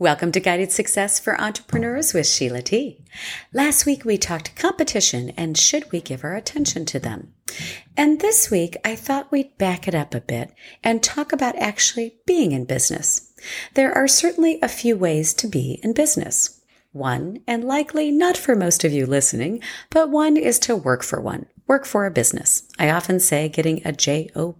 Welcome to Guided Success for Entrepreneurs with Sheila T. Last week we talked competition and should we give our attention to them. And this week I thought we'd back it up a bit and talk about actually being in business. There are certainly a few ways to be in business. One, and likely not for most of you listening, but one is to work for one work for a business. I often say getting a job.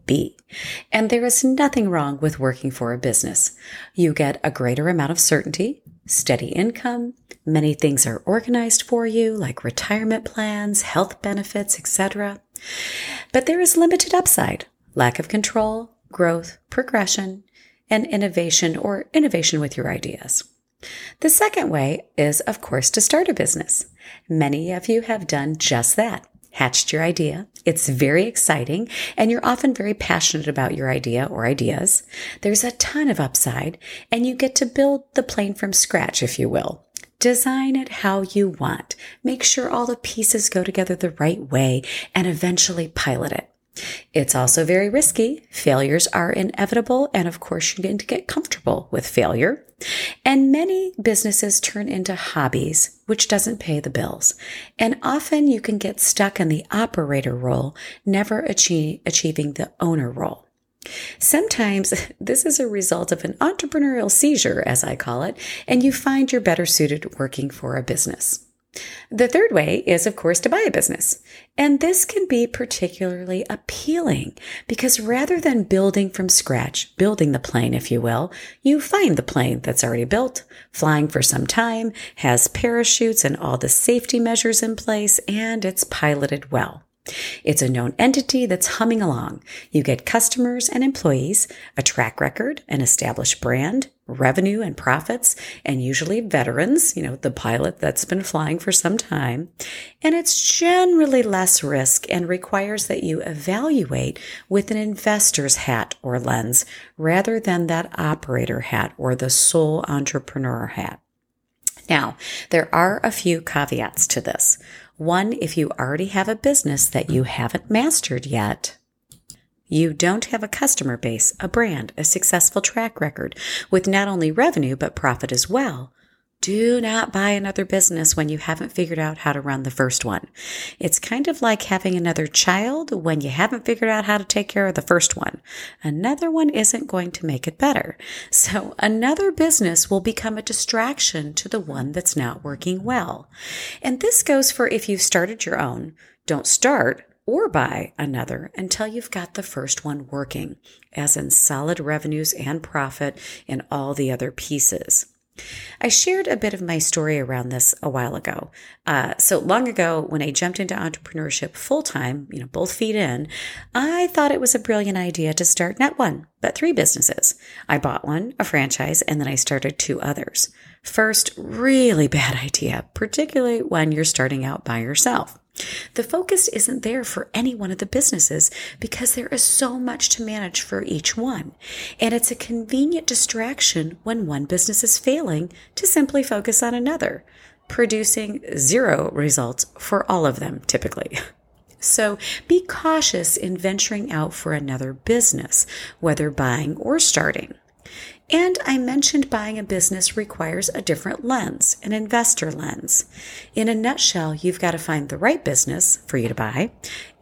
And there is nothing wrong with working for a business. You get a greater amount of certainty, steady income, many things are organized for you like retirement plans, health benefits, etc. But there is limited upside, lack of control, growth, progression, and innovation or innovation with your ideas. The second way is, of course, to start a business. Many of you have done just that hatched your idea. It's very exciting and you're often very passionate about your idea or ideas. There's a ton of upside and you get to build the plane from scratch, if you will. Design it how you want. Make sure all the pieces go together the right way and eventually pilot it. It's also very risky. Failures are inevitable. And of course, you need to get comfortable with failure. And many businesses turn into hobbies, which doesn't pay the bills. And often you can get stuck in the operator role, never achieve, achieving the owner role. Sometimes this is a result of an entrepreneurial seizure, as I call it, and you find you're better suited working for a business. The third way is, of course, to buy a business. And this can be particularly appealing because rather than building from scratch, building the plane, if you will, you find the plane that's already built, flying for some time, has parachutes and all the safety measures in place, and it's piloted well. It's a known entity that's humming along. You get customers and employees, a track record, an established brand, revenue and profits, and usually veterans, you know, the pilot that's been flying for some time. And it's generally less risk and requires that you evaluate with an investor's hat or lens rather than that operator hat or the sole entrepreneur hat. Now, there are a few caveats to this. One, if you already have a business that you haven't mastered yet, you don't have a customer base, a brand, a successful track record with not only revenue but profit as well, do not buy another business when you haven't figured out how to run the first one. It's kind of like having another child when you haven't figured out how to take care of the first one. Another one isn't going to make it better. So another business will become a distraction to the one that's not working well. And this goes for if you've started your own. Don't start or buy another until you've got the first one working, as in solid revenues and profit in all the other pieces. I shared a bit of my story around this a while ago. Uh, so long ago, when I jumped into entrepreneurship full time, you know, both feet in, I thought it was a brilliant idea to start not one, but three businesses. I bought one, a franchise, and then I started two others. First, really bad idea, particularly when you're starting out by yourself. The focus isn't there for any one of the businesses because there is so much to manage for each one. And it's a convenient distraction when one business is failing to simply focus on another, producing zero results for all of them typically. So be cautious in venturing out for another business, whether buying or starting. And I mentioned buying a business requires a different lens, an investor lens. In a nutshell, you've got to find the right business for you to buy,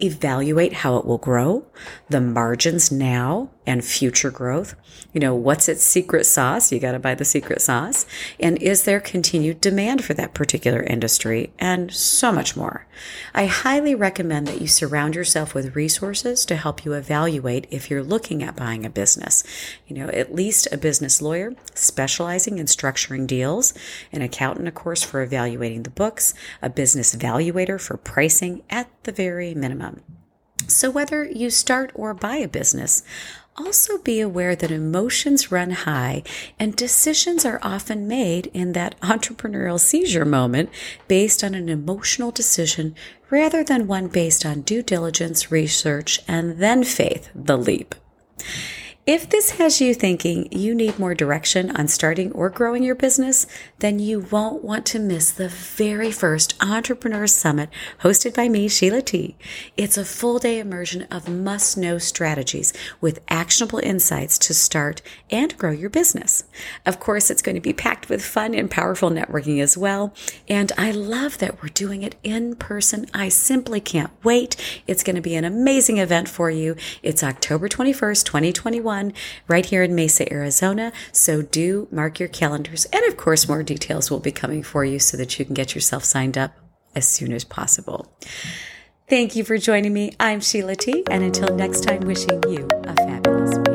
evaluate how it will grow, the margins now and future growth. You know, what's its secret sauce? You got to buy the secret sauce. And is there continued demand for that particular industry? And so much more. I highly recommend that you surround yourself with resources to help you evaluate if you're looking at buying a business. You know, at least a business business lawyer specializing in structuring deals, an accountant, of course, for evaluating the books, a business evaluator for pricing at the very minimum. So, whether you start or buy a business, also be aware that emotions run high and decisions are often made in that entrepreneurial seizure moment based on an emotional decision rather than one based on due diligence, research, and then faith, the leap. If this has you thinking you need more direction on starting or growing your business, then you won't want to miss the very first Entrepreneur Summit hosted by me, Sheila T. It's a full day immersion of must know strategies with actionable insights to start and grow your business. Of course, it's going to be packed with fun and powerful networking as well. And I love that we're doing it in person. I simply can't wait. It's going to be an amazing event for you. It's October 21st, 2021 one right here in Mesa, Arizona. So do mark your calendars. And of course, more details will be coming for you so that you can get yourself signed up as soon as possible. Thank you for joining me. I'm Sheila T. And until next time, wishing you a fabulous